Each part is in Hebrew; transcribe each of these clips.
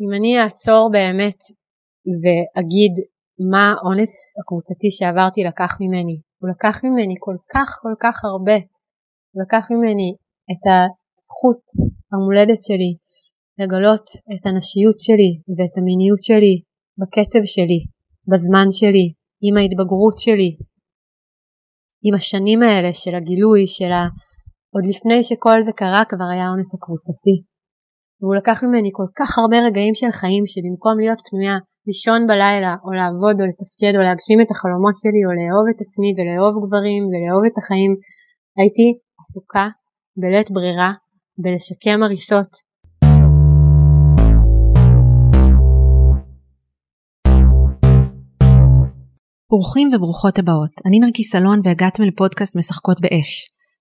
אם אני אעצור באמת ואגיד מה האונס הקבוצתי שעברתי לקח ממני, הוא לקח ממני כל כך כל כך הרבה, הוא לקח ממני את הזכות המולדת שלי לגלות את הנשיות שלי ואת המיניות שלי בקצב שלי, בזמן שלי, עם ההתבגרות שלי, עם השנים האלה של הגילוי, של ה... עוד לפני שכל זה קרה כבר היה האונס הקבוצתי. והוא לקח ממני כל כך הרבה רגעים של חיים שבמקום להיות פנויה לישון בלילה או לעבוד או לתפקד או להגשים את החלומות שלי או לאהוב את עצמי ולאהוב גברים ולאהוב את החיים הייתי עסוקה בלית ברירה בלשקם הריסות ברוכים וברוכות הבאות, אני נרקי סלון והגעתם לפודקאסט משחקות באש.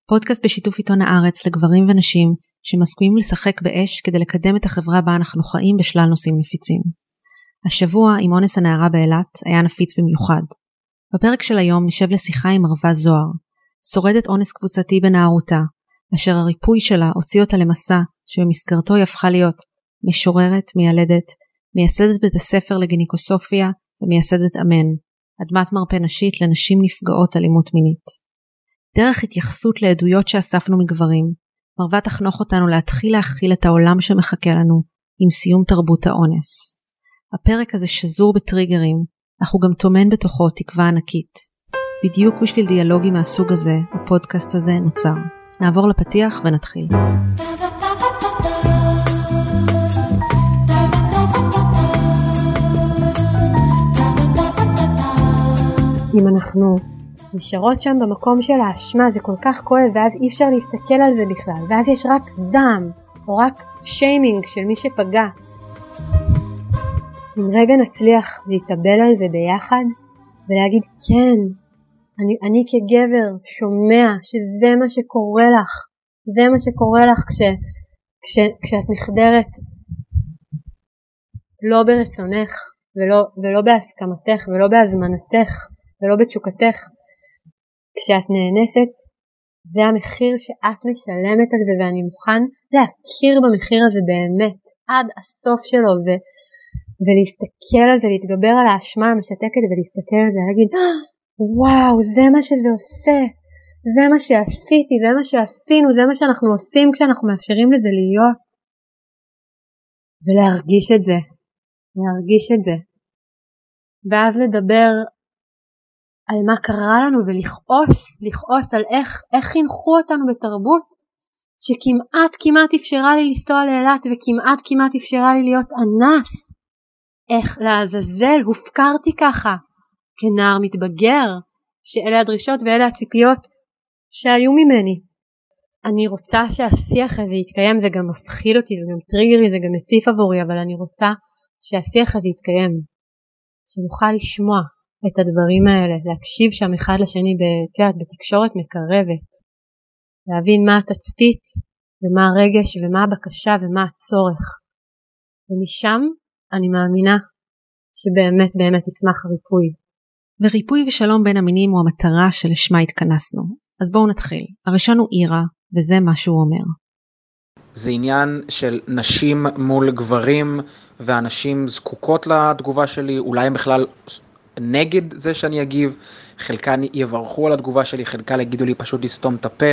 פודקאסט בשיתוף עיתון הארץ לגברים ונשים שמסכימים לשחק באש כדי לקדם את החברה בה אנחנו חיים בשלל נושאים נפיצים. השבוע עם אונס הנערה באילת היה נפיץ במיוחד. בפרק של היום נשב לשיחה עם ערווה זוהר, שורדת אונס קבוצתי בנערותה, אשר הריפוי שלה הוציא אותה למסע שבמסגרתו היא הפכה להיות משוררת, מיילדת, מייסדת בית הספר לגיניקוסופיה ומייסדת אמן, אדמת מרפא נשית לנשים נפגעות אלימות מינית. דרך התייחסות לעדויות שאספנו מגברים, מרווה תחנוך אותנו להתחיל להכיל את העולם שמחכה לנו עם סיום תרבות האונס. הפרק הזה שזור בטריגרים, אך הוא גם טומן בתוכו תקווה ענקית. בדיוק בשביל דיאלוגים מהסוג הזה, הפודקאסט הזה נוצר. נעבור לפתיח ונתחיל. אם אנחנו נשארות שם במקום של האשמה זה כל כך כואב ואז אי אפשר להסתכל על זה בכלל ואז יש רק זעם או רק שיימינג של מי שפגע. אם רגע נצליח להתאבל על זה ביחד ולהגיד כן, אני, אני כגבר שומע שזה מה שקורה לך, זה מה שקורה לך כש, כש, כשאת נחדרת לא ברצונך ולא, ולא בהסכמתך ולא בהזמנתך ולא בתשוקתך. כשאת נאנסת, זה המחיר שאת משלמת על זה ואני מוכן להכיר במחיר הזה באמת עד הסוף שלו ו, ולהסתכל על זה, להתגבר על האשמה המשתקת ולהסתכל על זה ולהגיד וואו זה מה שזה עושה, זה מה שעשיתי, זה מה שעשינו, זה מה שאנחנו עושים כשאנחנו מאפשרים לזה להיות. ולהרגיש את זה, להרגיש את זה. ואז לדבר על מה קרה לנו ולכעוס, לכעוס על איך, איך חינכו אותנו בתרבות שכמעט כמעט אפשרה לי לנסוע לאילת וכמעט כמעט אפשרה לי להיות אנס. איך לעזאזל הופקרתי ככה כנער מתבגר שאלה הדרישות ואלה הציפיות שהיו ממני. אני רוצה שהשיח הזה יתקיים, זה גם מפחיד אותי, זה גם טריגרי, זה גם מציף עבורי, אבל אני רוצה שהשיח הזה יתקיים, שנוכל לשמוע, את הדברים האלה, להקשיב שם אחד לשני יודעת, בתקשורת מקרבת, להבין מה התצפית ומה הרגש ומה הבקשה ומה הצורך. ומשם אני מאמינה שבאמת באמת יצמח הריפוי. וריפוי ושלום בין המינים הוא המטרה שלשמה התכנסנו. אז בואו נתחיל. הראשון הוא אירה, וזה מה שהוא אומר. זה עניין של נשים מול גברים, והנשים זקוקות לתגובה שלי, אולי הם בכלל נגד זה שאני אגיב, חלקן יברכו על התגובה שלי, חלקן יגידו לי פשוט לסתום את הפה.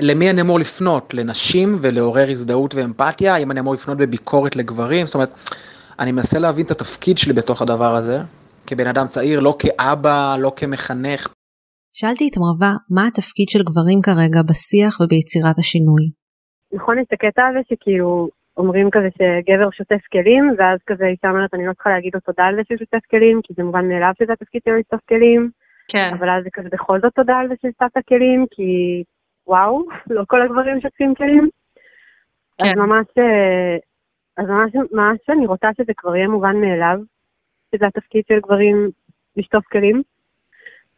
למי אני אמור לפנות? לנשים ולעורר הזדהות ואמפתיה? האם אני אמור לפנות בביקורת לגברים? זאת אומרת, אני מנסה להבין את התפקיד שלי בתוך הדבר הזה, כבן אדם צעיר, לא כאבא, לא כמחנך. שאלתי את מרווה, מה התפקיד של גברים כרגע בשיח וביצירת השינוי? נכון, יש את הקטע הזה שכאילו אומרים כזה שגבר שוטף כלים, ואז כזה אישה אומרת, אני לא צריכה להגיד לו תודה על זה שהוא שוטף כלים, כי זה מובן מאליו שזה התפקיד שלו לשטוף כלים. כן. אבל אז זה כזה בכל זאת תודה על זה ששטפת כלים, כי וואו, לא כל הגברים שוטפים כלים. כן. אז ממש, אה, אז ממש, ממש אני רוצה שזה כבר יהיה מובן מאליו, שזה התפקיד של גברים לשטוף כלים.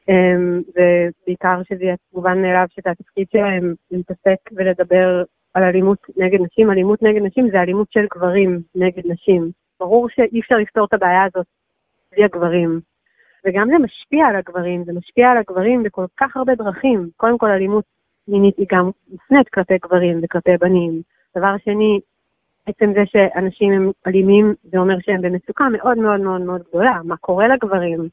אמ, ובעיקר שזה יהיה מובן מאליו שזה התפקיד שלהם להתעסק ולדבר על אלימות נגד נשים. אלימות נגד נשים זה אלימות של גברים נגד נשים. ברור שאי אפשר לפתור את הבעיה הזאת בלי הגברים. וגם זה משפיע על הגברים, זה משפיע על הגברים בכל כך הרבה דרכים. קודם כל אלימות מינית היא גם מופנית כלפי גברים וכלפי בנים. דבר שני, עצם זה שאנשים הם אלימים, זה אומר שהם במצוקה מאוד מאוד מאוד מאוד גדולה. מה קורה לגברים?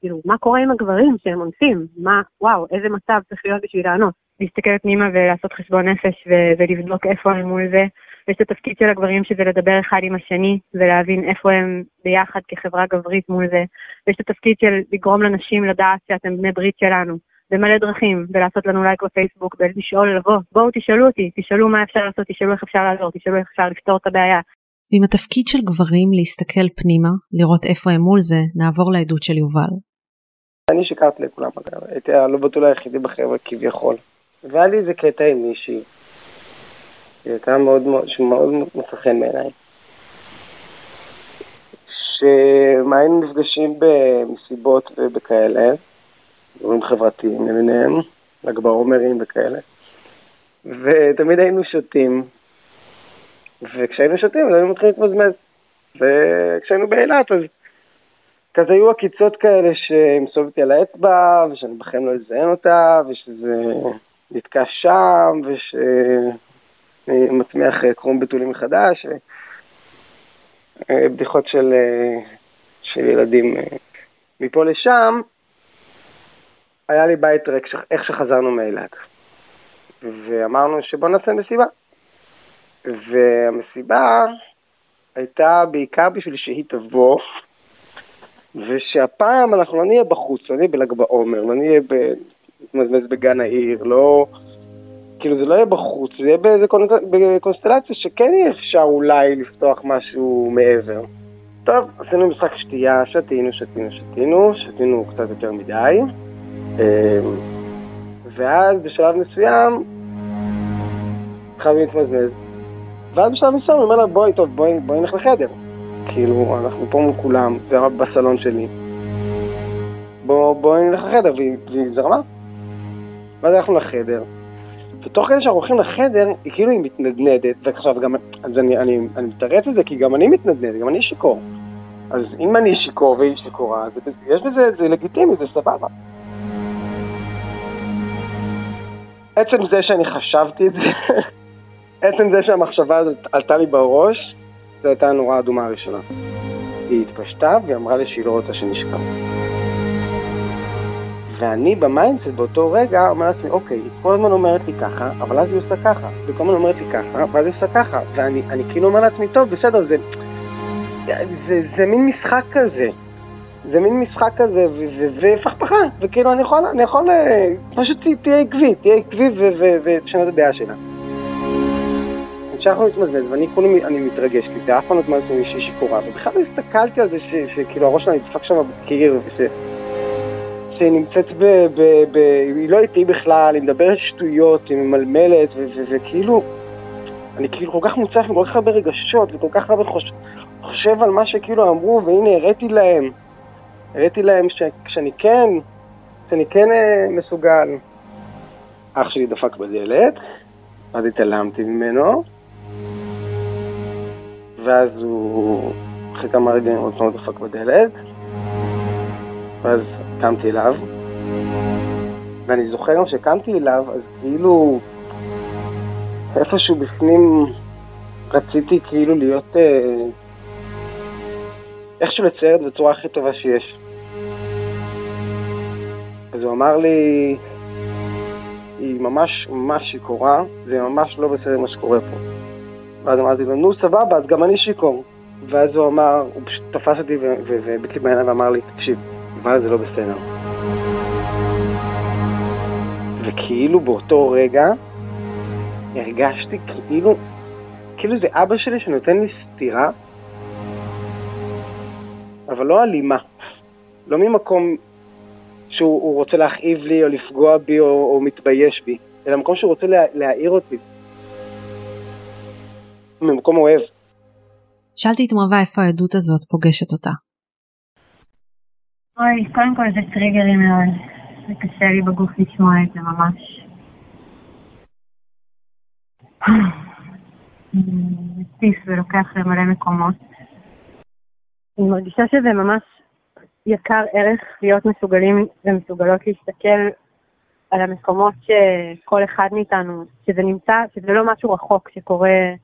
כאילו, מה קורה עם הגברים שהם אונסים? מה, וואו, איזה מצב צריך להיות בשביל לענות? להסתכל פנימה ולעשות חשבון נפש ו- ולבדוק איפה הם מול זה. יש את התפקיד של הגברים שזה לדבר אחד עם השני ולהבין איפה הם ביחד כחברה גברית מול זה. ויש את התפקיד של לגרום לנשים לדעת שאתם בני ברית שלנו. במלא דרכים, ולעשות לנו לייק בפייסבוק, ולשאול, לבוא, בואו תשאלו אותי, תשאלו מה אפשר לעשות, תשאלו איך אפשר לעזור, תשאלו איך אפשר לפתור את הבעיה. ועם התפקיד של גברים להסתכל פנימה, לראות איפה הם מול זה, נעבור לעדות של יובל. אני שיקרתי לכולם אגב, הייתי הלא בטול היחידי בחבר'ה כביכול. והיה לי איזה קטע עם מישהי, היא הייתה מאוד מאוד, מצא חן בעיניי. שהיינו נפגשים במסיבות ובכאלה, דברים חברתיים למיניהם, ל"ג בעומרים וכאלה. ותמיד היינו שותים, וכשהיינו שותים אז היינו מתחילים להתמזמז. וכשהיינו באילת אז כזה היו עקיצות כאלה שמסובבתי על האצבע, ושאני בכם לא אזיין אותה, ושזה נתקע שם, ושאני מצמיח קרום בתולים מחדש, בדיחות של, של ילדים מפה לשם. היה לי בית ריק איך שחזרנו מאילת. ואמרנו שבוא נעשה מסיבה. והמסיבה הייתה בעיקר בשביל שהיא תבוא, ושהפעם אנחנו לא נהיה בחוץ, לא נהיה בל"ג בעומר, לא נהיה מתמזמז בגן העיר, לא... כאילו זה לא יהיה בחוץ, זה יהיה באיזה קונסטלציה שכן יהיה אפשר אולי לפתוח משהו מעבר. טוב, עשינו משחק שתייה, שתינו, שתינו, שתינו, שתינו קצת יותר מדי. אמ, ואז בשלב מסוים התחלנו להתמזמז. ואז בשלב מסוים הוא אומר לה, בואי, טוב, בואי, בואי נלך לחדר. כאילו, אנחנו פה מול כולם, זה בסלון שלי. בוא, בואי נלך לחדר, והיא זרמה. ואז הלכנו לחדר. ותוך כדי שאנחנו הולכים לחדר, היא כאילו היא מתנדנדת, ועכשיו גם, אז אני, אני, אני מתרץ את זה כי גם אני מתנדנדת, גם אני שיכור. אז אם אני שיכור והיא שיכורה, יש בזה, זה לגיטימי, זה סבבה. עצם זה שאני חשבתי את זה, עצם זה שהמחשבה הזאת עלתה לי בראש, זו הייתה הנורה האדומה הראשונה. היא התפשטה והיא אמרה לי שהיא לא רוצה שנשכב. ואני ב mindset באותו רגע אומר לעצמי, אוקיי, היא כל הזמן אומרת לי ככה, אבל אז היא עושה ככה. והיא כל הזמן אומרת לי ככה, ואז היא עושה ככה. ואני כאילו אומר לעצמי, טוב, בסדר, זה, זה, זה, זה מין משחק כזה. זה מין משחק כזה, ופכפכה, וכאילו אני יכול, אני יכול, אה, פשוט תהיה עקבי, תהיה עקבי ותשנה את הדעה שלה. כשאנחנו מתמזמז, ואני כולי אני מתרגש, כי זה אף פעם לא התמזמז עם מישהי שיכורה, ובכלל לא הסתכלתי על זה שכאילו הראש שלה נדפק שם בקיר, שהיא נמצאת ב... ב, ב היא לא איתי בכלל, היא מדברת שטויות, היא ממלמלת, וכאילו, אני כאילו כל כך מוצף עם כל כך הרבה רגשות, וכל כך הרבה חושב, חושב על מה שכאילו אמרו, והנה הראיתי להם. הראיתי להם ש... שאני כן, שאני כן אה, מסוגל. אח שלי דפק בדלת, אז התעלמתי ממנו, ואז הוא, אחרי כמה רגעים עוד פעם דפק בדלת, ואז קמתי אליו, ואני זוכר גם שקמתי אליו, אז כאילו איפשהו בפנים רציתי כאילו להיות, אה, איכשהו לצייר את זה בצורה הכי טובה שיש. אז הוא אמר לי, היא ממש ממש שיכורה, זה ממש לא בסדר מה שקורה פה. ואז אמרתי לו, נו סבבה, אז גם אני שיכור. ואז הוא אמר, הוא פשוט תפס אותי והביט לי בעיניים ואמר לי, תקשיב, אבל זה לא בסדר. וכאילו באותו רגע הרגשתי כאילו, כאילו זה אבא שלי שנותן לי סטירה, אבל לא אלימה. לא ממקום שהוא רוצה להכאיב לי או לפגוע בי או, או מתבייש בי, אלא מקום שהוא רוצה לה, להעיר אותי. ממקום אוהב. שאלתי את מרווה איפה העדות הזאת פוגשת אותה. אוי, קודם כל זה טריגרי מאוד. זה קשה לי בגוף לשמוע את זה ממש. מציף ולוקח למלא מקומות. אני מרגישה שזה ממש יקר ערך להיות מסוגלים ומסוגלות להסתכל על המקומות שכל אחד מאיתנו, שזה נמצא, שזה לא משהו רחוק שקורה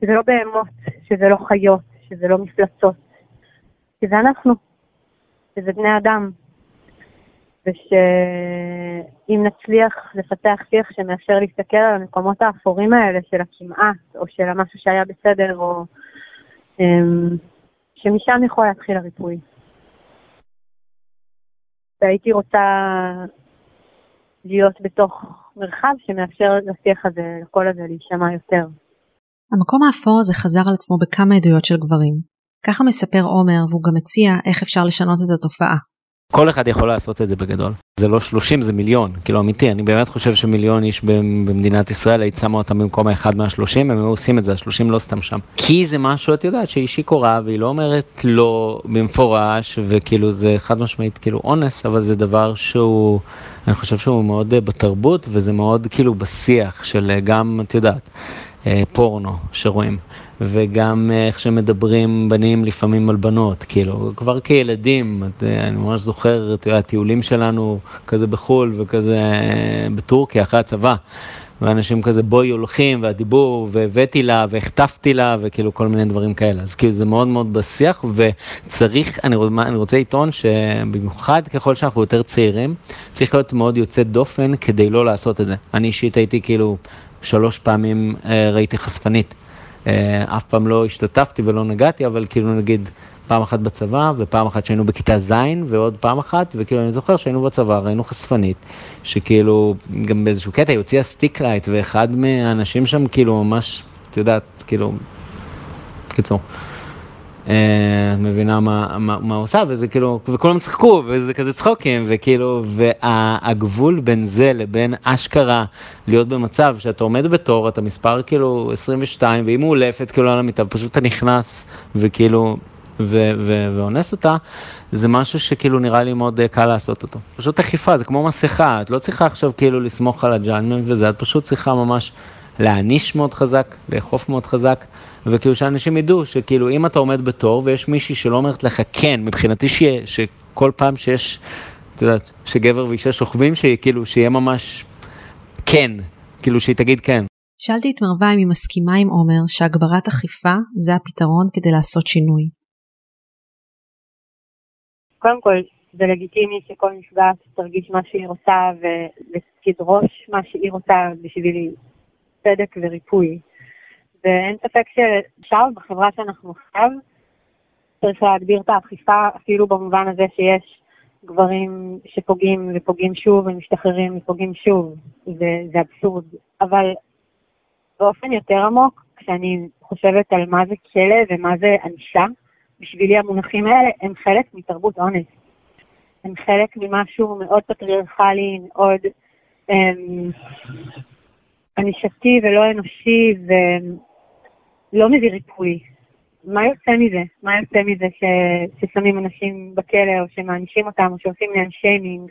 שזה לא בהמות, שזה לא חיות, שזה לא מפלצות, שזה אנחנו, שזה בני אדם. ושאם נצליח לפתח שיח שמאפשר להסתכל על המקומות האפורים האלה של הכמעט, או של המשהו שהיה בסדר, או אמ, שמשם יכול להתחיל הריפוי. והייתי רוצה להיות בתוך מרחב שמאפשר לשיח הזה, לקול הזה, להישמע יותר. המקום האפור הזה חזר על עצמו בכמה עדויות של גברים. ככה מספר עומר, והוא גם מציע איך אפשר לשנות את התופעה. כל אחד יכול לעשות את זה בגדול. זה לא 30 זה מיליון, כאילו אמיתי, אני באמת חושב שמיליון איש במדינת ישראל, היית שמה אותם במקום האחד מהשלושים, הם היו עושים את זה, השלושים לא סתם שם. כי זה משהו, את יודעת, שהיא שיכורה והיא לא אומרת לא במפורש, וכאילו זה חד משמעית כאילו אונס, אבל זה דבר שהוא, אני חושב שהוא מאוד בתרבות, וזה מאוד כאילו בשיח של גם, את יודעת, אה, פורנו שרואים. וגם אה, איך שמדברים בנים לפעמים על בנות, כאילו, כבר כילדים, אני ממש זוכר, את הטיולים שלנו כזה בחו"ל וכזה אה, בטורקיה אחרי הצבא. ואנשים כזה בואי הולכים והדיבור והבאתי לה והחטפתי לה וכאילו כל מיני דברים כאלה אז כאילו זה מאוד מאוד בשיח וצריך אני, אני רוצה לטעון שבמיוחד ככל שאנחנו יותר צעירים צריך להיות מאוד יוצא דופן כדי לא לעשות את זה אני אישית הייתי כאילו שלוש פעמים אה, ראיתי חשפנית אה, אף פעם לא השתתפתי ולא נגעתי, אבל כאילו נגיד פעם אחת בצבא, ופעם אחת שהיינו בכיתה ז', ועוד פעם אחת, וכאילו אני זוכר שהיינו בצבא, ראינו חשפנית, שכאילו גם באיזשהו קטע היא הוציאה stick light, ואחד מהאנשים שם כאילו ממש, את יודעת, כאילו, קיצור. אה, מבינה מה, מה, מה עושה, וזה כאילו, וכולם צחקו, וזה כזה צחוקים, וכאילו, והגבול בין זה לבין אשכרה להיות במצב שאתה עומד בתור, אתה מספר כאילו 22, והיא מאולפת כאילו על המיטה, פשוט אתה נכנס, וכאילו, ו- ו- ואונס אותה, זה משהו שכאילו נראה לי מאוד אה, קל לעשות אותו. פשוט אכיפה, זה כמו מסכה, את לא צריכה עכשיו כאילו לסמוך על הג'אנמן וזה, את פשוט צריכה ממש להעניש מאוד חזק, לאכוף מאוד חזק. וכאילו שאנשים ידעו שכאילו אם אתה עומד בתור ויש מישהי שלא אומרת לך כן, מבחינתי שיהיה, שכל פעם שיש, את יודעת, שגבר ואישה שוכבים, שכאילו שיהיה ממש כן, כאילו שהיא תגיד כן. שאלתי את מרווה אם היא מסכימה עם עומר שהגברת אכיפה זה הפתרון כדי לעשות שינוי. קודם כל, זה לגיטימי שכל נפגעת תרגיש מה שהיא רוצה ותדרוש מה שהיא רוצה בשביל צדק וריפוי. ואין ספק שעכשיו, בחברה שאנחנו עכשיו, צריך להגביר את האכיפה, אפילו במובן הזה שיש גברים שפוגעים ופוגעים שוב ומשתחררים ופוגעים שוב, זה, זה אבסורד. אבל באופן יותר עמוק, כשאני חושבת על מה זה כלא ומה זה ענישה, בשבילי המונחים האלה הם חלק מתרבות אונס. הם חלק ממשהו מאוד פטריארכלי, מאוד אמ, ענישתי ולא אנושי, ו... לא מביא ריפוי. מה יוצא מזה? מה יוצא מזה ש... ששמים אנשים בכלא, או שמענישים אותם, או שעושים להם שיימינג?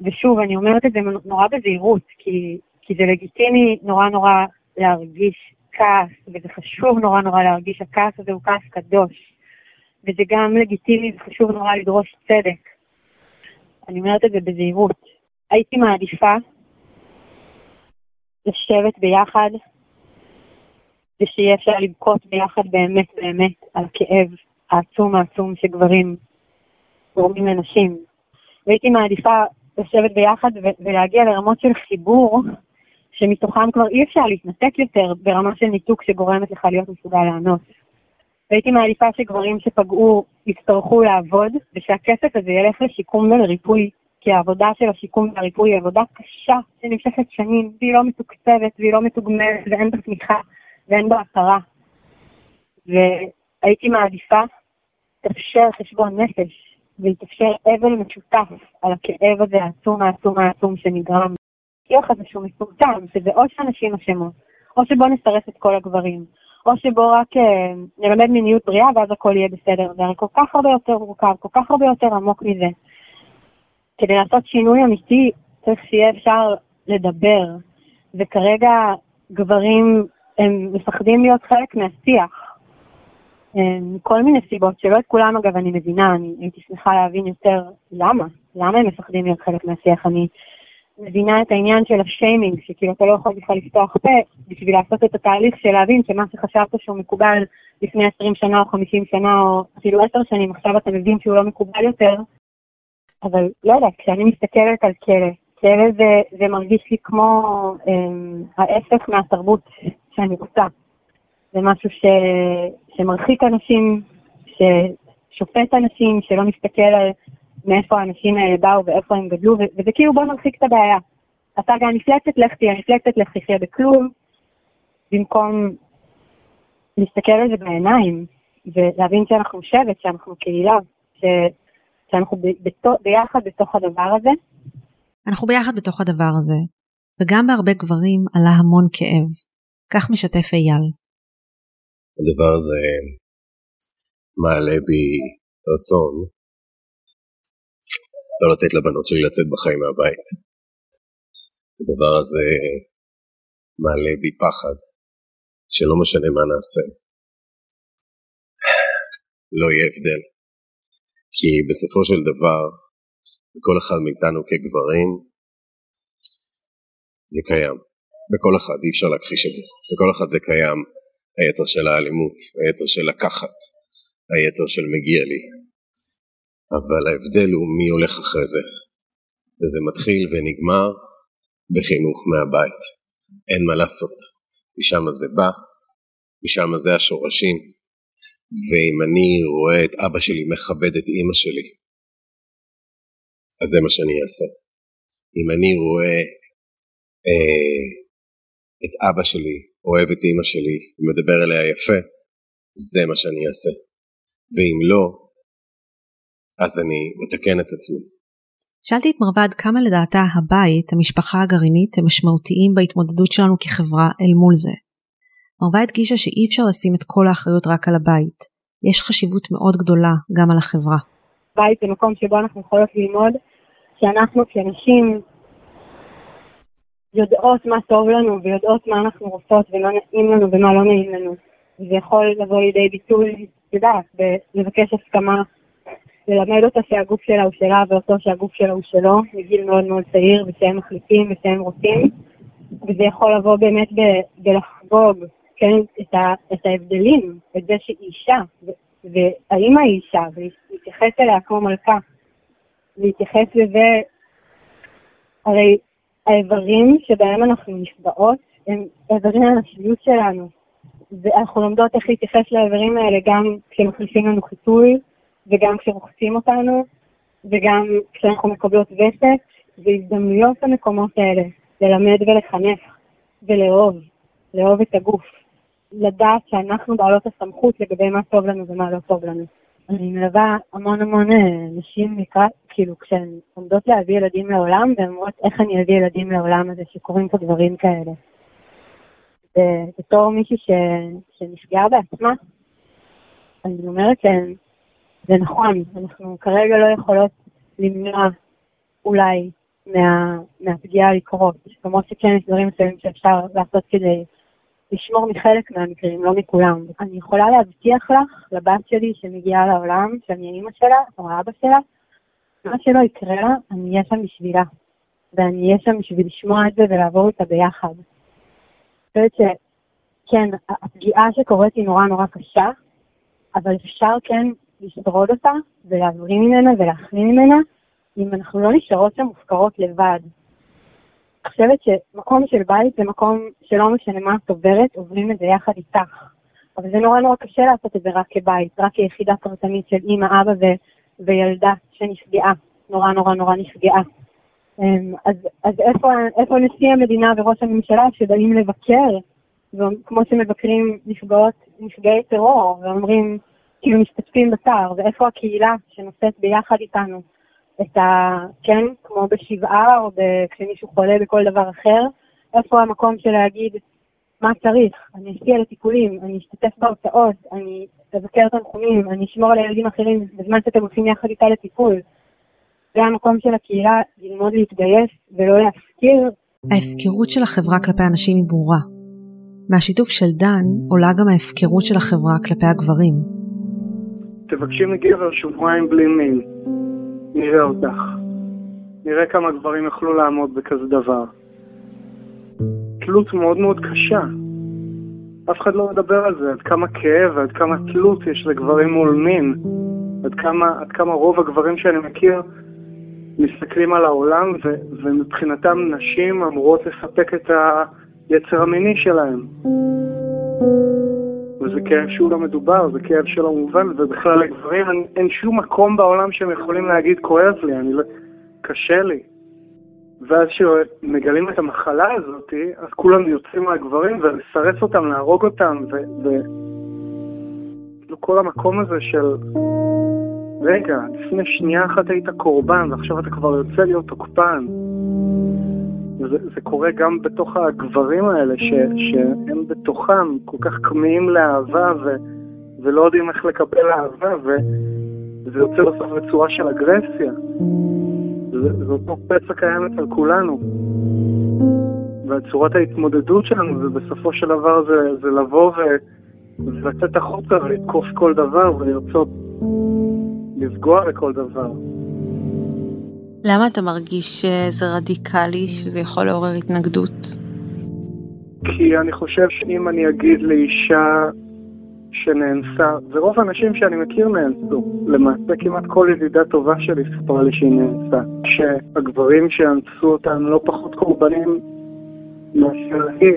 ושוב, אני אומרת את זה נורא בזהירות, כי, כי זה לגיטימי נורא נורא להרגיש כעס, וזה חשוב נורא נורא להרגיש, הכעס הזה הוא כעס קדוש. וזה גם לגיטימי וחשוב נורא לדרוש צדק. אני אומרת את זה בזהירות. הייתי מעדיפה לשבת ביחד ושיהיה אפשר לבכות ביחד באמת באמת על הכאב העצום העצום שגברים גורמים לנשים. והייתי מעדיפה לשבת ביחד ולהגיע לרמות של חיבור, שמתוכם כבר אי אפשר להתנתק יותר ברמה של ניתוק שגורמת לך להיות מסוגל לענות. והייתי מעדיפה שגברים שפגעו יצטרכו לעבוד, ושהכסף הזה ילך לשיקום ולריפוי, כי העבודה של השיקום והריפוי היא עבודה קשה שנמשכת שנים, והיא לא מתוקצבת והיא לא מתוגמלת ואין בה תמיכה. ואין בה הכרה. והייתי מעדיפה תאפשר חשבון נפש, ויתאפשר אבל משותף על הכאב הזה העצום העצום העצום שנגרם. השיח הזה שהוא מטומטם, שזה או שאנשים אשמות, או שבוא נסרס את כל הגברים, או שבוא רק אה, נלמד מיניות בריאה ואז הכל יהיה בסדר. זה הרי כל כך הרבה יותר מורכב, כל כך הרבה יותר עמוק מזה. כדי לעשות שינוי אמיתי צריך שיהיה אפשר לדבר, וכרגע גברים הם מפחדים להיות חלק מהשיח. מכל מיני סיבות, שלא את כולם אגב אני מבינה, אני הייתי שמחה להבין יותר למה, למה הם מפחדים להיות חלק מהשיח. אני מבינה את העניין של השיימינג, שכאילו אתה לא יכול בכלל לפתוח פה בשביל לעשות את התהליך של להבין שמה שחשבת שהוא מקובל לפני 20 שנה או 50 שנה או אפילו 10 שנים, עכשיו אתה מבין שהוא לא מקובל יותר. אבל לא יודעת, כשאני מסתכלת על כלא, כלא זה, זה מרגיש לי כמו אה, ההפך מהתרבות שאני רוצה. זה משהו ש, שמרחיק אנשים, ששופט אנשים, שלא מסתכל על מאיפה האנשים האלה באו ואיפה הם גדלו, וזה כאילו בוא נרחיק את הבעיה. אתה גם מפלצת, לך תהיה מפלצת, לך תחיה בכלום, במקום להסתכל על זה בעיניים, ולהבין שאנחנו שבט, שאנחנו קהילה, ש... שאנחנו ב... ב... ביחד בתוך הדבר הזה. אנחנו ביחד בתוך הדבר הזה, וגם בהרבה גברים עלה המון כאב. כך משתף אייל. הדבר הזה מעלה בי רצון לא לתת לבנות שלי לצאת בחיים מהבית. הדבר הזה מעלה בי פחד, שלא משנה מה נעשה, לא יהיה הבדל. כי בסופו של דבר, בכל אחד מאיתנו כגברים, זה קיים. בכל אחד, אי אפשר להכחיש את זה. בכל אחד זה קיים. היצר של האלימות, היצר של לקחת, היצר של מגיע לי, אבל ההבדל הוא מי הולך אחרי זה. וזה מתחיל ונגמר בחינוך מהבית. אין מה לעשות. משם זה בא, משם זה השורשים, ואם אני רואה את אבא שלי מכבד את אימא שלי, אז זה מה שאני אעשה. אם אני רואה אה, את אבא שלי אוהב את אימא שלי ומדבר אליה יפה, זה מה שאני אעשה. ואם לא, אז אני מתקן את עצמי. שאלתי את מרבד כמה לדעתה הבית, המשפחה הגרעינית, הם משמעותיים בהתמודדות שלנו כחברה אל מול זה. מרווה הדגישה שאי אפשר לשים את כל האחריות רק על הבית. יש חשיבות מאוד גדולה גם על החברה. בית זה מקום שבו אנחנו יכולות ללמוד שאנחנו כנשים יודעות מה טוב לנו ויודעות מה אנחנו רוצות ומה נעים לנו ומה לא נעים לנו. זה יכול לבוא לידי ביטוי, את יודעת, בלבקש הסכמה ללמד אותה שהגוף שלה הוא שלה ואותו שהגוף שלה הוא שלו, מגיל מאוד מאוד צעיר, ושהם מחליטים ושהם רוצים, וזה יכול לבוא באמת בלחגוג, כן, את, ה- את ההבדלים, את זה שהיא אישה, והאימא היא אישה, ולהתייחס אליה כמו מלכה, להתייחס לזה, הרי האיברים שבהם אנחנו נפגעות הם איברים הנשיות שלנו, ואנחנו לומדות איך להתייחס לאיברים האלה גם כשמחליפים לנו חיתוי, וגם כשרוחצים אותנו, וגם כשאנחנו מקבלות וסת, והזדמנויות במקומות האלה, ללמד ולחנך, ולאהוב, לאהוב את הגוף. לדעת שאנחנו בעלות הסמכות לגבי מה טוב לנו ומה לא טוב לנו. אני מלווה המון המון אה, נשים לקראת, כאילו, כשהן עומדות להביא ילדים לעולם, והן אומרות איך אני אביא ילדים לעולם הזה שקורים פה דברים כאלה. ובתור מישהי ש... שנפגעה בעצמה, אני אומרת שהן זה נכון, אנחנו כרגע לא יכולות למנוע אולי מה, מהפגיעה לקרות, למרות שכן יש דברים מסוימים שאפשר לעשות כדי לשמור מחלק מהמקרים, לא מכולם. אני יכולה להבטיח לך, לבת שלי שמגיעה לעולם, שאני האימא שלה או האבא שלה, מה שלא יקרה לה, אני אהיה שם בשבילה. ואני אהיה שם בשביל לשמוע את זה ולעבור איתה ביחד. אני חושבת שכן, הפגיעה שקורית היא נורא נורא קשה, אבל אפשר כן לשרוד אותה ולהבריא ממנה ולהחמיא ממנה, אם אנחנו לא נשארות שם מופקרות לבד. אני חושבת שמקום של בית זה מקום שלא משנה מה את עוברת, עוברים את זה יחד איתך. אבל זה נורא נורא קשה לעשות את זה רק כבית, רק כיחידה פרטנית של אימא, אבא ו- וילדה שנפגעה, נורא נורא נורא נפגעה. אמ, אז, אז איפה, איפה נשיא המדינה וראש הממשלה שבאים לבקר, כמו שמבקרים נפגעות, נפגעי טרור, ואומרים, כאילו משתתפים בצער, ואיפה הקהילה שנושאת ביחד איתנו את ה... כן, כמו בשבעה או כשמישהו חולה בכל דבר אחר, איפה המקום של להגיד מה צריך, אני אשקיע לטיפולים, אני אשתתף בהוצאות, אני אבקר תנחומים, אני אשמור על הילדים אחרים בזמן שאתם הולכים יחד איתה לטיפול. זה המקום של הקהילה ללמוד להתגייס ולא להפקיר. ההפקרות של החברה כלפי הנשים היא ברורה. מהשיתוף של דן עולה גם ההפקרות של החברה כלפי הגברים. תבקשי מגבר שבועיים בלי מין, נראה אותך. נראה כמה גברים יוכלו לעמוד בכזה דבר. תלות מאוד מאוד קשה. אף אחד לא מדבר על זה, עד כמה כאב ועד כמה תלות יש לגברים מול מין. עד כמה, עד כמה רוב הגברים שאני מכיר מסתכלים על העולם ו, ומבחינתם נשים אמורות לספק את היצר המיני שלהם. וזה כאב שהוא לא מדובר, זה כאב שלא מובן, ובכלל לגברים אין, אין שום מקום בעולם שהם יכולים להגיד כואב לי, אני לא... קשה לי. ואז כשמגלים את המחלה הזאת, אז כולם יוצאים מהגברים ולסרס אותם, להרוג אותם, ו... ו... כל המקום הזה של רגע, לפני שנייה אחת היית קורבן ועכשיו אתה כבר יוצא להיות תוקפן. זה, זה קורה גם בתוך הגברים האלה, ש, שהם בתוכם כל כך כמהים לאהבה ו, ולא יודעים איך לקבל אהבה, וזה יוצא בסוף בצורה של אגרסיה. זה, אותו פצע קיים אצל כולנו. וצורת ההתמודדות שלנו, ובסופו של דבר זה, זה לבוא ו, ולצאת החוצה ולתקוף כל דבר ולרצות לפגוע בכל דבר. למה אתה מרגיש שזה רדיקלי, שזה יכול לעורר התנגדות? כי אני חושב שאם אני אגיד לאישה שנאנסה, ורוב האנשים שאני מכיר נאנסו, למעשה כמעט כל ידידה טובה שלי סיפרה לי שהיא נאנסה, שהגברים שאנסו אותם לא פחות קורבנים מאשר היא,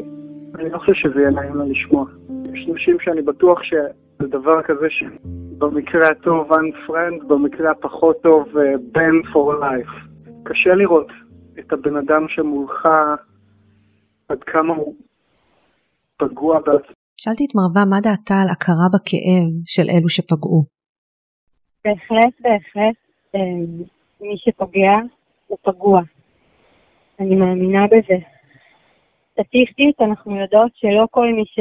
אני לא חושב שזה יהיה נעים לה לשמוע. יש נשים שאני בטוח שזה דבר כזה שבמקרה הטוב unfriend, במקרה הפחות טוב uh, band for life. קשה לראות את הבן אדם שמולך עד כמה הוא פגוע בעצמו. שאלתי את מרווה מה דעתה על הכרה בכאב של אלו שפגעו. בהחלט, בהחלט, אה, מי שפוגע הוא פגוע. אני מאמינה בזה. סטטיסטית אנחנו יודעות שלא כל מי, ש...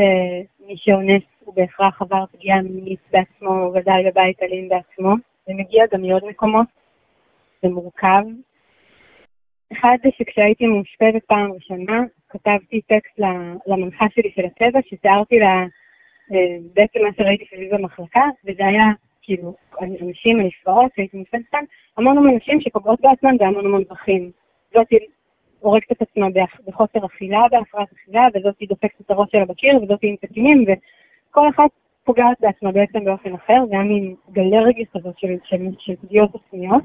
מי שאונס הוא בהכרח עבר פגיעה מינית בעצמו או גדל בבית אלים בעצמו, זה מגיע גם מעוד מקומות, זה מורכב. אחד זה שכשהייתי מאושפזת פעם ראשונה, כתבתי טקסט למנחה שלי של הטבע, שתיארתי לה אה, בעצם מה שראיתי סביב במחלקה, וזה היה כאילו אנשים הנפגעות שהייתי מאושפזת כאן, המון המון נשים שפוגעות בעצמן בהמון המון דרכים. זאתי הורגת את עצמה בחוסר אכילה, בהפרעת אכילה, וזאתי דופקת את הראש שלה בקיר, וזאתי עם סכינים, וכל אחת פוגעת בעצמה בעצם באופן אחר, היה מין גלרגיה כזאת של פגיעות עצמיות.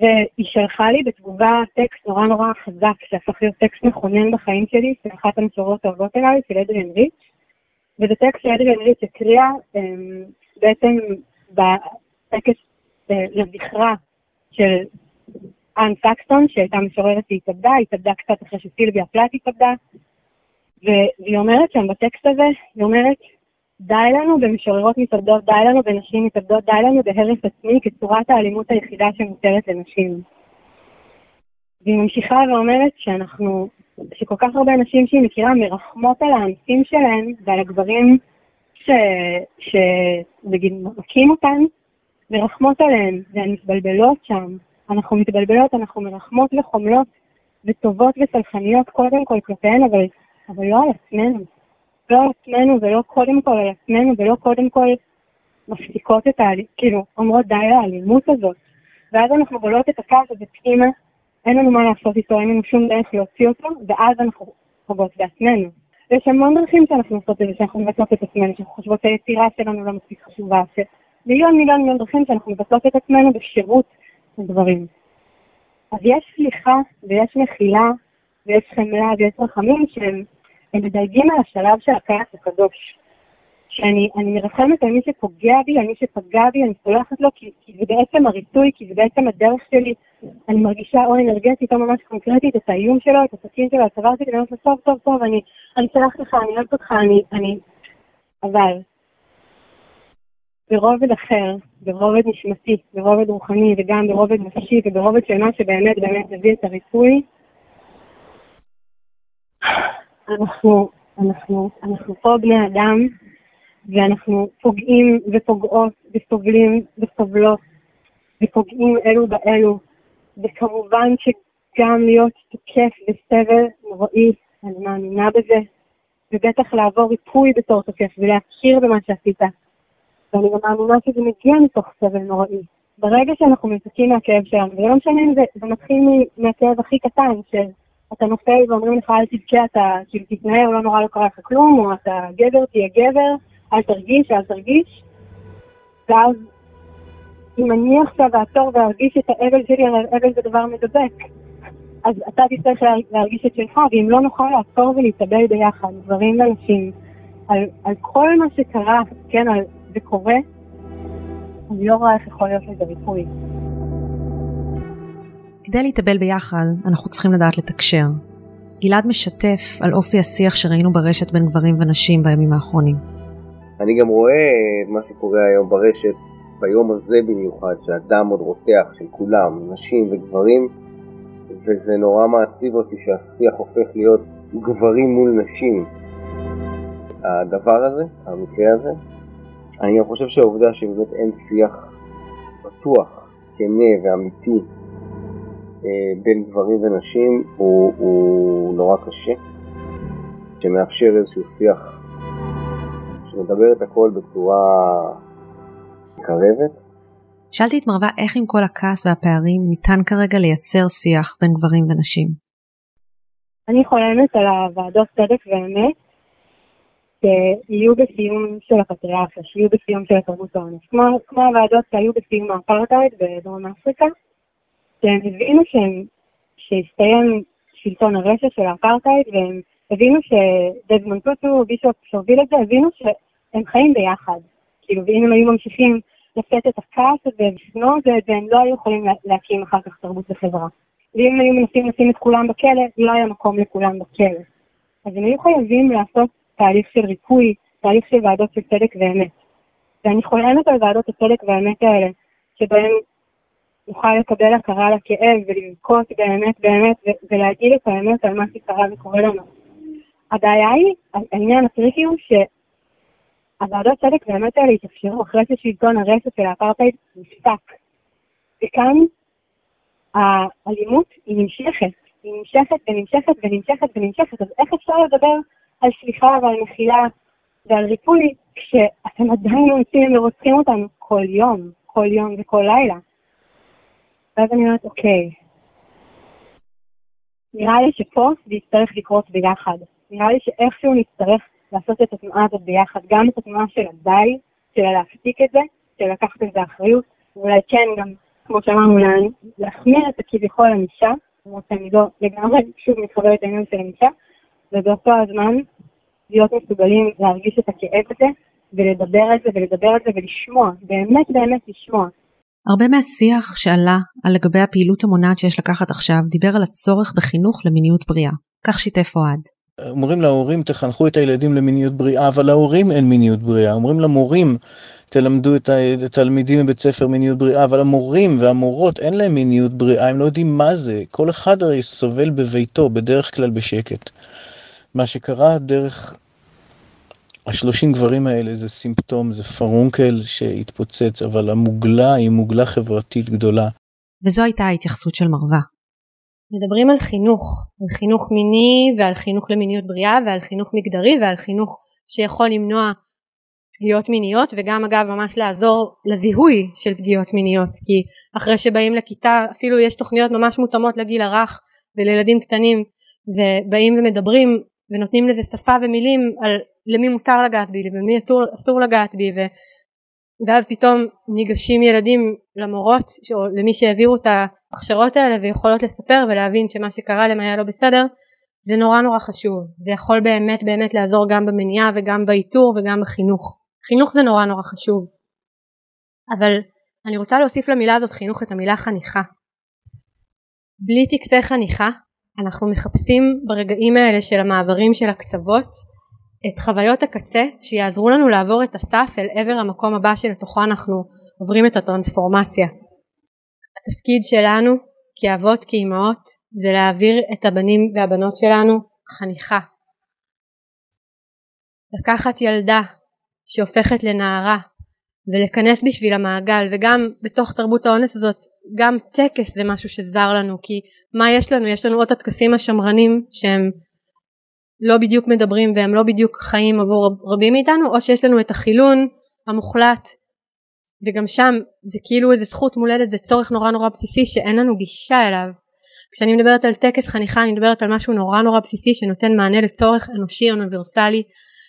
והיא שלחה לי בתגובה טקסט נורא נורא חזק, שהפך להיות טקסט מכונן בחיים שלי, של אחת המשוררות האהובות אליי, של אדריאן ריץ', וזה טקסט שאדריאן ריץ' הקריאה אמ, בעצם בטקס אה, לזכרה של אנ סקסטון, שהייתה משוררת שהתאבדה, התאבדה קצת אחרי שסילביה פלט התאבדה, והיא אומרת שם בטקסט הזה, היא אומרת, די לנו במשוררות מתאבדות, די לנו בנשים מתאבדות, די לנו בהרס עצמי כצורת האלימות היחידה שמותרת לנשים. והיא ממשיכה ואומרת שאנחנו, שכל כך הרבה נשים שהיא מכירה מרחמות על האנסים שלהן ועל הגברים. שנגיד מכים אותן, מרחמות עליהן, והן מתבלבלות שם. אנחנו מתבלבלות, אנחנו מרחמות וחומלות וטובות וסלחניות קודם כל כלפיהן, אבל, אבל לא על עצמנו. לא עצמנו ולא קודם כל על עצמנו ולא קודם כל מפסיקות את ה... כאילו, אומרות די לאלימות הזאת. ואז אנחנו גולות את הכעס הזה פנימה, אין לנו מה לעשות איתו, אין לנו שום דרך להוציא אותו, ואז אנחנו פוגעות בעצמנו. ויש המון דרכים שאנחנו עושות את זה, שאנחנו מבטלות את עצמנו, שאנחנו חושבות שהיצירה שלנו לא מספיק חשובה, שמיליון מיליון מיליון דרכים שאנחנו מבטלות את עצמנו בשירות לדברים. אז יש סליחה ויש מחילה ויש חמלה ויש רחמים שהם מדלגים על השלב של הכעס הקדוש. שאני מרחמת על מי שפוגע בי, על מי שפגע בי, אני סולחת לו, כי, כי זה בעצם הריצוי, כי זה בעצם הדרך שלי. אני מרגישה או אנרגטית או ממש קונקרטית את האיום שלו, את הסכין שלו, את הצוואר שלי, ואני אומרת לו, טוב, טוב, טוב, אני, אני סולחת לך, אני אוהבת אותך, אני, אני... אבל ברובד אחר, ברובד נשמתי, ברובד רוחני וגם ברובד נפשי וברובד של מה שבאמת באמת מביא את הריפוי, אנחנו, אנחנו, אנחנו פה בני אדם ואנחנו פוגעים ופוגעות וסובלים וסובלות ופוגעים אלו באלו וכמובן שגם להיות תוקף בסבל נוראי, אני מאמינה בזה, ובטח לעבור ריפוי בתור תוקף ולהכיר במה שעשית. ואני גם מאמינה שזה מגיע מתוך סבל נוראי. ברגע שאנחנו מנותקים מהכאב שלנו, ולא משנה אם זה, זה מתחיל מהכאב הכי קטן, שאתה נופל ואומרים לך אל תבכה, אתה כאילו תתנער, לא נורא לא קרה לך כלום, או אתה גבר, תהיה גבר, אל תרגיש, אל תרגיש. ואז אם אני עכשיו אעצור וארגיש את האבל שלי, הרי אבל זה דבר מדבק. אז אתה תצטרך להרגיש את שלך, ואם לא נוכל לעצור ולהתאבל ביחד, גברים ואנשים, על, על כל מה שקרה, כן, על, זה קורה, אני לא רואה איך יכול להיות לזה ריפוי. כדי להתאבל ביחד, אנחנו צריכים לדעת לתקשר. גלעד משתף על אופי השיח שראינו ברשת בין גברים ונשים בימים האחרונים. אני גם רואה את מה שקורה היום ברשת, ביום הזה במיוחד, שהדם עוד רותח של כולם, נשים וגברים, וזה נורא מעציב אותי שהשיח הופך להיות גברים מול נשים. הדבר הזה, המקרה הזה, אני גם חושב שהעובדה שבאמת אין שיח פתוח, כנה ואמיתי אה, בין גברים ונשים הוא, הוא נורא קשה, שמאפשר איזשהו שיח שמדבר את הכל בצורה מקרבת. שאלתי את מרווה איך עם כל הכעס והפערים ניתן כרגע לייצר שיח בין גברים ונשים. אני חולמת על הוועדות צדק ואמת שיהיו בסיום של הפטריארכיה, שיהיו בסיום של התרבות העונש. כמו, כמו הוועדות שהיו בסיום האפרטהייד בדרום אפריקה, שהם הבינו שהם, שהסתיים שלטון הרשע של האפרטהייד, והם הבינו שדזמונד טוטו, בישופ שהוביל את זה, הבינו שהם חיים ביחד. כאילו, ואם הם היו ממשיכים לשאת את הכעס הזה ולשנוא את זה, והם לא היו יכולים להקים אחר כך תרבות וחברה. ואם הם היו מנסים לשים את כולם בכלא, לא היה מקום לכולם בכלא. אז הם היו חייבים לעשות תהליך של ריפוי, תהליך של ועדות של צדק ואמת. ואני חולמת על ועדות הצדק והאמת האלה, שבהן נוכל לקבל הכרה לכאב ולבכות באמת באמת ולהגיד את האמת על מה שקרה וקורה לנו. הבעיה היא, העניין הטריקי הוא שהוועדות צדק באמת האלה התאפשרו אחרי ששלטון הרשת של האפרטהייד נפסק. וכאן האלימות היא נמשכת, היא נמשכת ונמשכת ונמשכת ונמשכת, אז איך אפשר לדבר על סליחה ועל מחילה ועל ריפוי, כשאתם עדיין מוצאים ורוצחים אותנו כל יום, כל יום וכל לילה. ואז אני אומרת, אוקיי, נראה לי שפה זה יצטרך לקרות ביחד. נראה לי שאיכשהו נצטרך לעשות את התנועה הזאת ביחד, גם את התנועה של הדי, של להפסיק את זה, של לקחת את זה אחריות, ואולי כן גם, כמו שאמרנו, להחמיר את הכביכול ענישה, למרות שאני לא לגמרי שוב מתחברת לעניין של ענישה, ובאותו הזמן להיות מסוגלים להרגיש את הכאב הזה ולדבר על זה ולדבר על זה ולשמוע, באמת באמת לשמוע. הרבה מהשיח שעלה על לגבי הפעילות המונעת שיש לקחת עכשיו דיבר על הצורך בחינוך למיניות בריאה. כך שיתף אוהד. אומרים להורים תחנכו את הילדים למיניות בריאה, אבל להורים אין מיניות בריאה. אומרים למורים תלמדו את התלמידים בבית ספר מיניות בריאה, אבל המורים והמורות אין להם מיניות בריאה, הם לא יודעים מה זה. כל אחד הרי סובל בביתו, בדרך כלל בשקט. מה שקרה דרך השלושים גברים האלה זה סימפטום, זה פרונקל שהתפוצץ, אבל המוגלה היא מוגלה חברתית גדולה. וזו הייתה ההתייחסות של מרווה. מדברים על חינוך, על חינוך מיני ועל חינוך למיניות בריאה ועל חינוך מגדרי ועל חינוך שיכול למנוע פגיעות מיניות וגם אגב ממש לעזור לזיהוי של פגיעות מיניות כי אחרי שבאים לכיתה אפילו יש תוכניות ממש מותאמות לגיל הרך ולילדים קטנים ובאים ומדברים ונותנים לזה שפה ומילים על למי מותר לגעת בי ולמי אסור, אסור לגעת בי ו, ואז פתאום ניגשים ילדים למורות או למי שהעבירו את ההכשרות האלה ויכולות לספר ולהבין שמה שקרה להם היה לא בסדר זה נורא נורא חשוב. זה יכול באמת באמת לעזור גם במניעה וגם באיתור וגם בחינוך. חינוך זה נורא נורא חשוב. אבל אני רוצה להוסיף למילה הזאת חינוך את המילה חניכה. בלי טקסי חניכה אנחנו מחפשים ברגעים האלה של המעברים של הקצוות את חוויות הקצה שיעזרו לנו לעבור את הסף אל עבר המקום הבא שלתוכו אנחנו עוברים את הטרנספורמציה. התפקיד שלנו כאבות כאימהות זה להעביר את הבנים והבנות שלנו חניכה. לקחת ילדה שהופכת לנערה ולכנס בשביל המעגל וגם בתוך תרבות האונס הזאת גם טקס זה משהו שזר לנו כי מה יש לנו? יש לנו עוד הטקסים השמרנים שהם לא בדיוק מדברים והם לא בדיוק חיים עבור רבים מאיתנו או שיש לנו את החילון המוחלט וגם שם זה כאילו איזה זכות מולדת, זה צורך נורא נורא בסיסי שאין לנו גישה אליו. כשאני מדברת על טקס חניכה אני מדברת על משהו נורא נורא בסיסי שנותן מענה לצורך אנושי אוניברסלי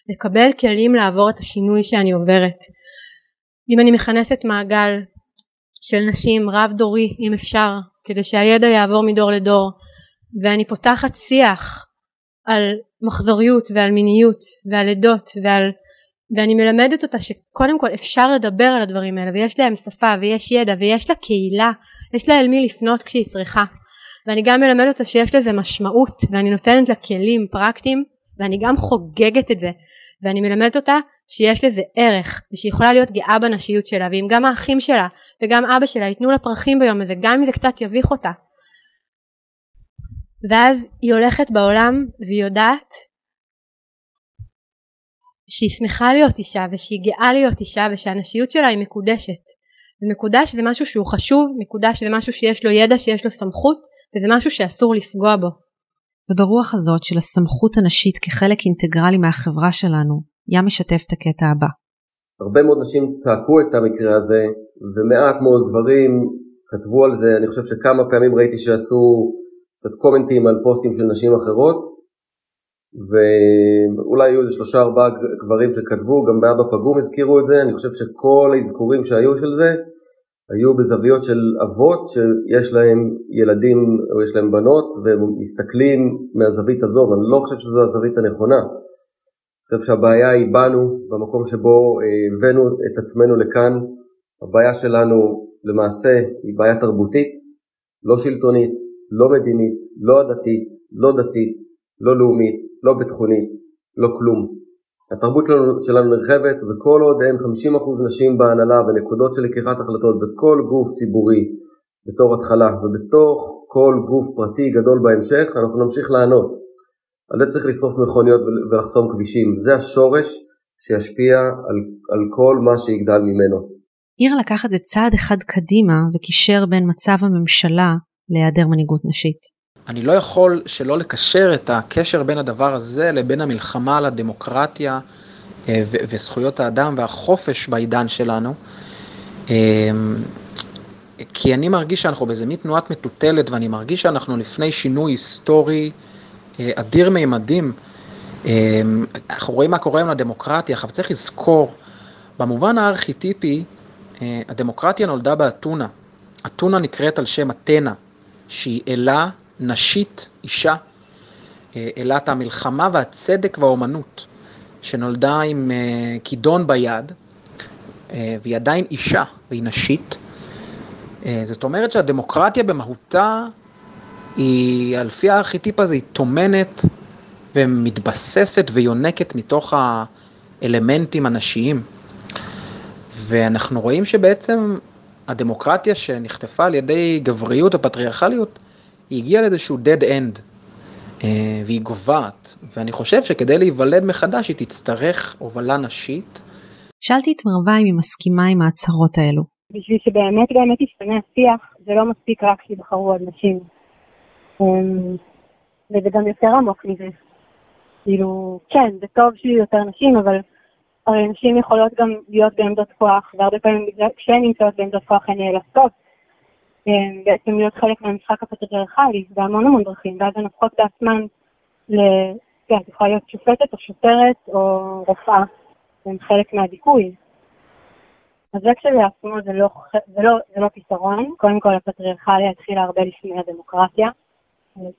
לקבל כלים לעבור את השינוי שאני עוברת. אם אני מכנסת מעגל של נשים רב דורי אם אפשר כדי שהידע יעבור מדור לדור ואני פותחת שיח על מחזוריות ועל מיניות ועל לידות ועל ואני מלמדת אותה שקודם כל אפשר לדבר על הדברים האלה ויש להם שפה ויש ידע ויש לה קהילה יש לה אל מי לפנות כשהיא צריכה. ואני גם מלמדת אותה שיש לזה משמעות ואני נותנת לה כלים פרקטיים ואני גם חוגגת את זה. ואני מלמדת אותה שיש לזה ערך ושהיא יכולה להיות גאה בנשיות שלה ואם גם האחים שלה וגם אבא שלה ייתנו לה פרחים ביום הזה גם אם זה קצת יביך אותה ואז היא הולכת בעולם והיא יודעת שהיא שמחה להיות אישה ושהיא גאה להיות אישה ושהנשיות שלה היא מקודשת ומקודש זה משהו שהוא חשוב, מקודש זה משהו שיש לו ידע, שיש לו סמכות וזה משהו שאסור לפגוע בו. וברוח הזאת של הסמכות הנשית כחלק אינטגרלי מהחברה שלנו, ים משתף את הקטע הבא. הרבה מאוד נשים צעקו את המקרה הזה ומעט מאוד גברים כתבו על זה, אני חושב שכמה פעמים ראיתי שעשו קצת קומנטים על פוסטים של נשים אחרות ואולי היו איזה שלושה ארבעה גברים שכתבו, גם באבא פגום הזכירו את זה, אני חושב שכל האזכורים שהיו של זה היו בזוויות של אבות שיש להם ילדים או יש להם בנות והם מסתכלים מהזווית הזו, ואני לא חושב שזו הזווית הנכונה. אני חושב שהבעיה היא בנו, במקום שבו אה, הבאנו את עצמנו לכאן, הבעיה שלנו למעשה היא בעיה תרבותית, לא שלטונית, לא מדינית, לא עדתית, לא דתית, לא לאומית, לא ביטחונית, לא כלום. התרבות שלנו נרחבת וכל עוד אין 50% נשים בהנהלה ונקודות של לקיחת החלטות בכל גוף ציבורי בתור התחלה ובתוך כל גוף פרטי גדול בהמשך אנחנו נמשיך לאנוס. על זה צריך לשרוף מכוניות ולחסום כבישים. זה השורש שישפיע על, על כל מה שיגדל ממנו. עיר לקח את זה צעד אחד קדימה וקישר בין מצב הממשלה להיעדר מנהיגות נשית. אני לא יכול שלא לקשר את הקשר בין הדבר הזה לבין המלחמה על הדמוקרטיה אה, וזכויות האדם והחופש בעידן שלנו. אה, כי אני מרגיש שאנחנו באיזה מין תנועת מטוטלת ואני מרגיש שאנחנו לפני שינוי היסטורי אה, אדיר מימדים. אנחנו רואים מה קורה עם הדמוקרטיה, אבל צריך לזכור, במובן הארכיטיפי, הדמוקרטיה נולדה באתונה. אתונה נקראת על שם אתנה, שהיא אלה נשית, אישה, אה, אלת המלחמה והצדק והאומנות, שנולדה עם אה, כידון ביד, אה, והיא עדיין אישה, והיא נשית. זאת אומרת שהדמוקרטיה במהותה היא, על פי הארכיטיפ הזה, היא טומנת ומתבססת ויונקת מתוך האלמנטים הנשיים. ואנחנו רואים שבעצם הדמוקרטיה שנחטפה על ידי גבריות או פטריארכליות, היא הגיעה לאיזשהו dead end, אה, והיא גוועת, ואני חושב שכדי להיוולד מחדש היא תצטרך הובלה נשית. שאלתי את מרווה אם היא מסכימה עם ההצהרות האלו. בשביל שבאמת באמת ישתנה השיח, זה לא מספיק רק שיבחרו עוד נשים. אמ, וזה גם יותר עמוק מזה. כאילו, כן, זה טוב שיהיו יותר נשים, אבל הרי נשים יכולות גם להיות בעמדות כוח, והרבה פעמים כשהן נמצאות בעמדות כוח הן נאלצות כן, בעצם להיות חלק מהמשחק הפטריארכלי בהמון המון דרכים, ואז הן הופכות בעצמן. כן, את יכולה להיות שופטת או שוטרת או רופאה, הן חלק מהדיכוי. אז זה כשלעצמו זה לא, זה, לא, זה לא פתרון, קודם כל הפטריארכליה התחילה הרבה לפני הדמוקרטיה.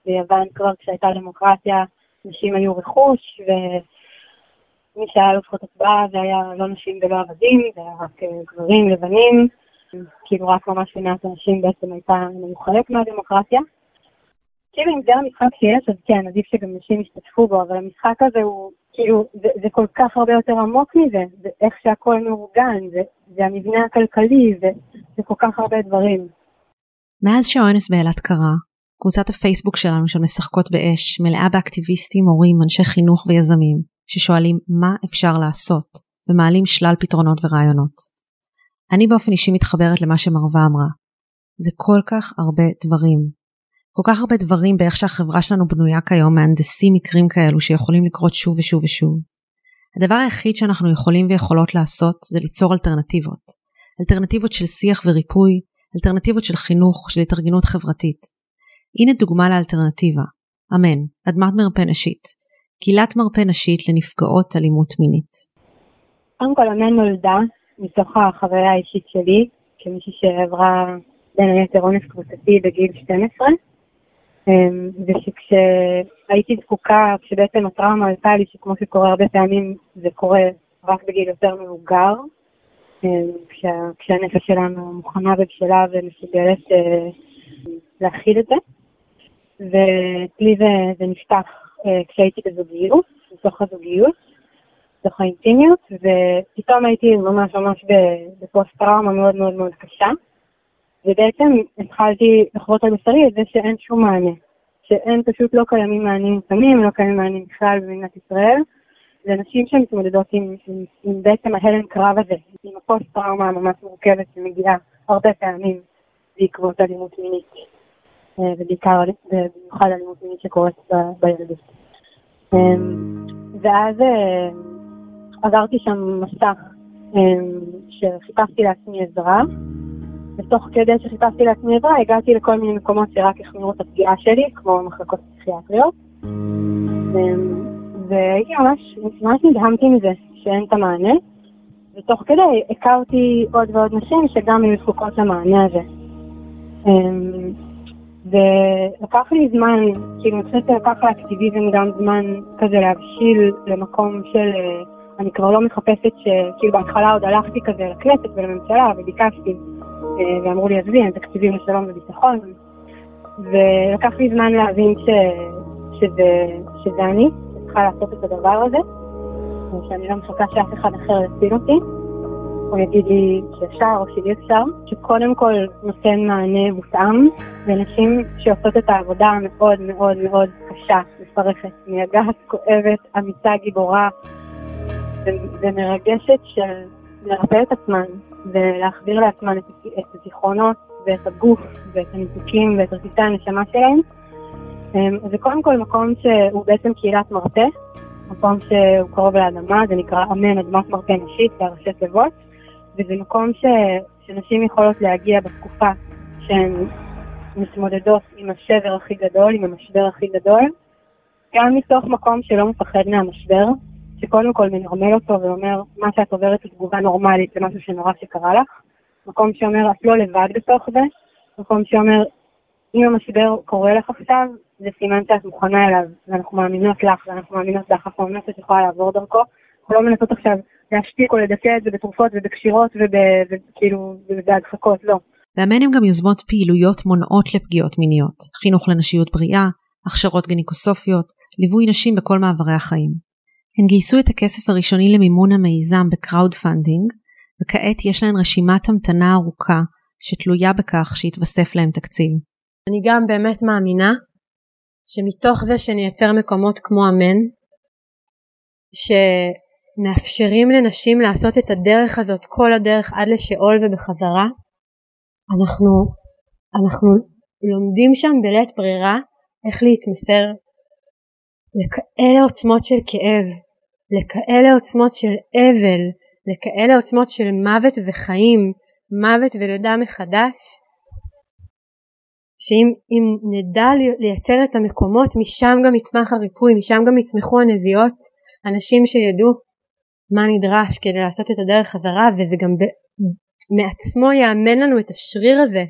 ביוון כבר כשהייתה דמוקרטיה נשים היו רכוש ומי שהיה לו זכות הצבעה זה היה לא נשים ולא עבדים, זה היה רק אה, גברים לבנים. כאילו רק ממש מעט אנשים בעצם הייתה, היו מהדמוקרטיה. כאילו אם זה המשחק שיש, אז כן, עדיף שגם נשים ישתתפו בו, אבל המשחק הזה הוא, כאילו, זה, זה כל כך הרבה יותר עמוק מזה, זה איך שהכל מאורגן, זה, זה המבנה הכלכלי, זה, זה כל כך הרבה דברים. מאז שהאונס באילת קרה, קבוצת הפייסבוק שלנו של משחקות באש מלאה באקטיביסטים, הורים, אנשי חינוך ויזמים, ששואלים מה אפשר לעשות, ומעלים שלל פתרונות ורעיונות. אני באופן אישי מתחברת למה שמרווה אמרה. זה כל כך הרבה דברים. כל כך הרבה דברים באיך שהחברה שלנו בנויה כיום מהנדסים מקרים כאלו שיכולים לקרות שוב ושוב ושוב. הדבר היחיד שאנחנו יכולים ויכולות לעשות זה ליצור אלטרנטיבות. אלטרנטיבות של שיח וריפוי, אלטרנטיבות של חינוך, של התארגנות חברתית. הנה דוגמה לאלטרנטיבה, אמן, אדמת מרפא נשית, קהילת מרפא נשית לנפגעות אלימות מינית. קודם כל, אמן נולדה מתוך החוויה האישית שלי, כמישהי שעברה בין היתר אונס קבוצתי בגיל 12, אמ, ושכשהייתי זקוקה, כשבעצם הטראומה עלתה לי, שכמו שקורה הרבה פעמים, זה קורה רק בגיל יותר מבוגר, אמ, כשה, כשהנפש שלנו מוכנה ובשלה ומסוגלת אה, להכיל את זה. ואצלי זה, זה נפתח כשהייתי בזוגיות, בתוך הזוגיות, בתוך האינטימיות, ופתאום הייתי ממש ממש בפוסט טראומה מאוד מאוד מאוד קשה. ובעצם התחלתי לחוות על בשרי את זה שאין שום מענה. שאין פשוט לא קיימים מענים מותאמים, לא קיימים מענים בכלל במדינת ישראל. זה נשים שמתמודדות עם, עם, עם בעצם ההלם קרב הזה, עם הפוסט-טראומה הממש מורכבת שמגיעה הרבה פעמים בעקבות אלימות מינית, ובעיקר, במיוחד אלימות מינית שקורית בילדות. אמ, ואז אה, עברתי שם מסך אמ, שחיפשתי לעצמי עזרה, ותוך כדי שחיפשתי לעצמי עזרה הגעתי לכל מיני מקומות שרק החמירו את הפגיעה שלי, כמו מחלקות פסיכיאטריות. אמ, והייתי ממש, ממש נדהמתי מזה שאין את המענה, ותוך כדי הכרתי עוד ועוד נשים שגם היו זקוקות למענה הזה. ולקח לי זמן, כאילו אני חושבת שלקח לאקטיביזם גם זמן כזה להבשיל למקום של, אה, אני כבר לא מחפשת שכאילו בהתחלה עוד הלכתי כזה לכנסת ולממשלה וביקשתי, אה, ואמרו לי עזבי, אין תקציבים לשלום וביטחון, ולקח לי זמן להבין ש, שזה, שזה אני, צריכה לעשות את הדבר הזה, שאני לא מחכה שאף אחד אחר יציל אותי, או יגיד לי שאפשר או שאי אפשר, שקודם כל נותן מענה מותאם לנשים שעושות את העבודה המאוד מאוד מאוד קשה, מפרכת, מייגעת, כואבת, אמיצה, גיבורה ומרגשת של לרפא את עצמן ולהחזיר לעצמן את, את הזיכרונות ואת הגוף ואת הניתוקים ואת רציפי הנשמה שלהם. אמ, זה קודם כל מקום שהוא בעצם קהילת מרפא, מקום שהוא קרוב לאדמה, זה נקרא אמן אדמת מרפא נשית, זה הראשי תיבות, וזה מקום ש, שנשים יכולות להגיע בתקופה שהן מתמודדות עם השבר הכי גדול, עם המשבר הכי גדול, גם מתוך מקום שלא מפחד מהמשבר, שקודם כל מנרמל אותו ואומר, מה שאת עוברת היא תגובה נורמלית למשהו שנורא שקרה לך, מקום שאומר, את לא לבד בתוך זה, מקום שאומר, אם המשבר קורה לך עכשיו, זה סימן שאת מוכנה אליו, ואנחנו מאמינות לך, ואנחנו מאמינות לך, אנחנו מאמינות שאת יכולה לעבור דרכו. אנחנו לא מנסות עכשיו להשתיק או לדכא את זה בתרופות ובקשירות וכאילו בהדחקות, לא. הם גם יוזמות פעילויות מונעות לפגיעות מיניות, חינוך לנשיות בריאה, הכשרות גניקוסופיות, ליווי נשים בכל מעברי החיים. הן גייסו את הכסף הראשוני למימון המיזם ב crowdfunding, וכעת יש להן רשימת המתנה ארוכה שתלויה בכך שיתווסף להם תקציב. אני גם באמת מאמינה שמתוך זה שנייצר מקומות כמו אמן, שמאפשרים לנשים לעשות את הדרך הזאת כל הדרך עד לשאול ובחזרה, אנחנו, אנחנו לומדים שם בלית ברירה איך להתמסר לכאלה עוצמות של כאב, לכאלה עוצמות של אבל, לכאלה עוצמות של מוות וחיים, מוות ולידה מחדש, שאם נדע לייצר את המקומות משם גם יצמח הריפוי, משם גם יצמחו הנביאות, אנשים שידעו מה נדרש כדי לעשות את הדרך חזרה וזה גם ב... מעצמו יאמן לנו את השריר הזה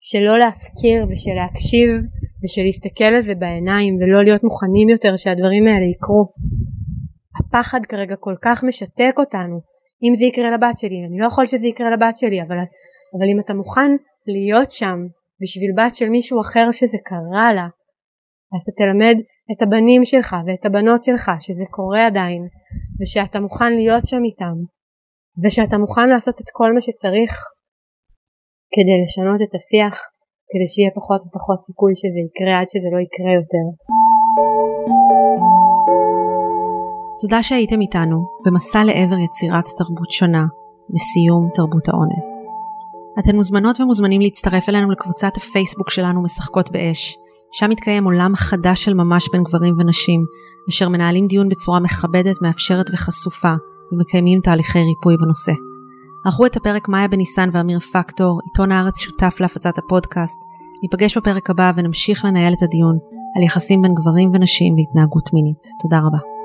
שלא להפקיר ושל להקשיב ושל להסתכל על זה בעיניים ולא להיות מוכנים יותר שהדברים האלה יקרו. הפחד כרגע כל כך משתק אותנו אם זה יקרה לבת שלי אני לא יכול שזה יקרה לבת שלי אבל, אבל אם אתה מוכן להיות שם בשביל בת של מישהו אחר שזה קרה לה, אז אתה תלמד את הבנים שלך ואת הבנות שלך שזה קורה עדיין, ושאתה מוכן להיות שם איתם, ושאתה מוכן לעשות את כל מה שצריך כדי לשנות את השיח, כדי שיהיה פחות ופחות סיכוי שזה יקרה עד שזה לא יקרה יותר. תודה שהייתם איתנו במסע לעבר יצירת תרבות שונה, וסיום תרבות האונס. אתן מוזמנות ומוזמנים להצטרף אלינו לקבוצת הפייסבוק שלנו משחקות באש. שם מתקיים עולם חדש של ממש בין גברים ונשים, אשר מנהלים דיון בצורה מכבדת, מאפשרת וחשופה, ומקיימים תהליכי ריפוי בנושא. ערכו את הפרק מאיה בניסן ואמיר פקטור, עיתון הארץ שותף להפצת הפודקאסט. ניפגש בפרק הבא ונמשיך לנהל את הדיון על יחסים בין גברים ונשים והתנהגות מינית. תודה רבה.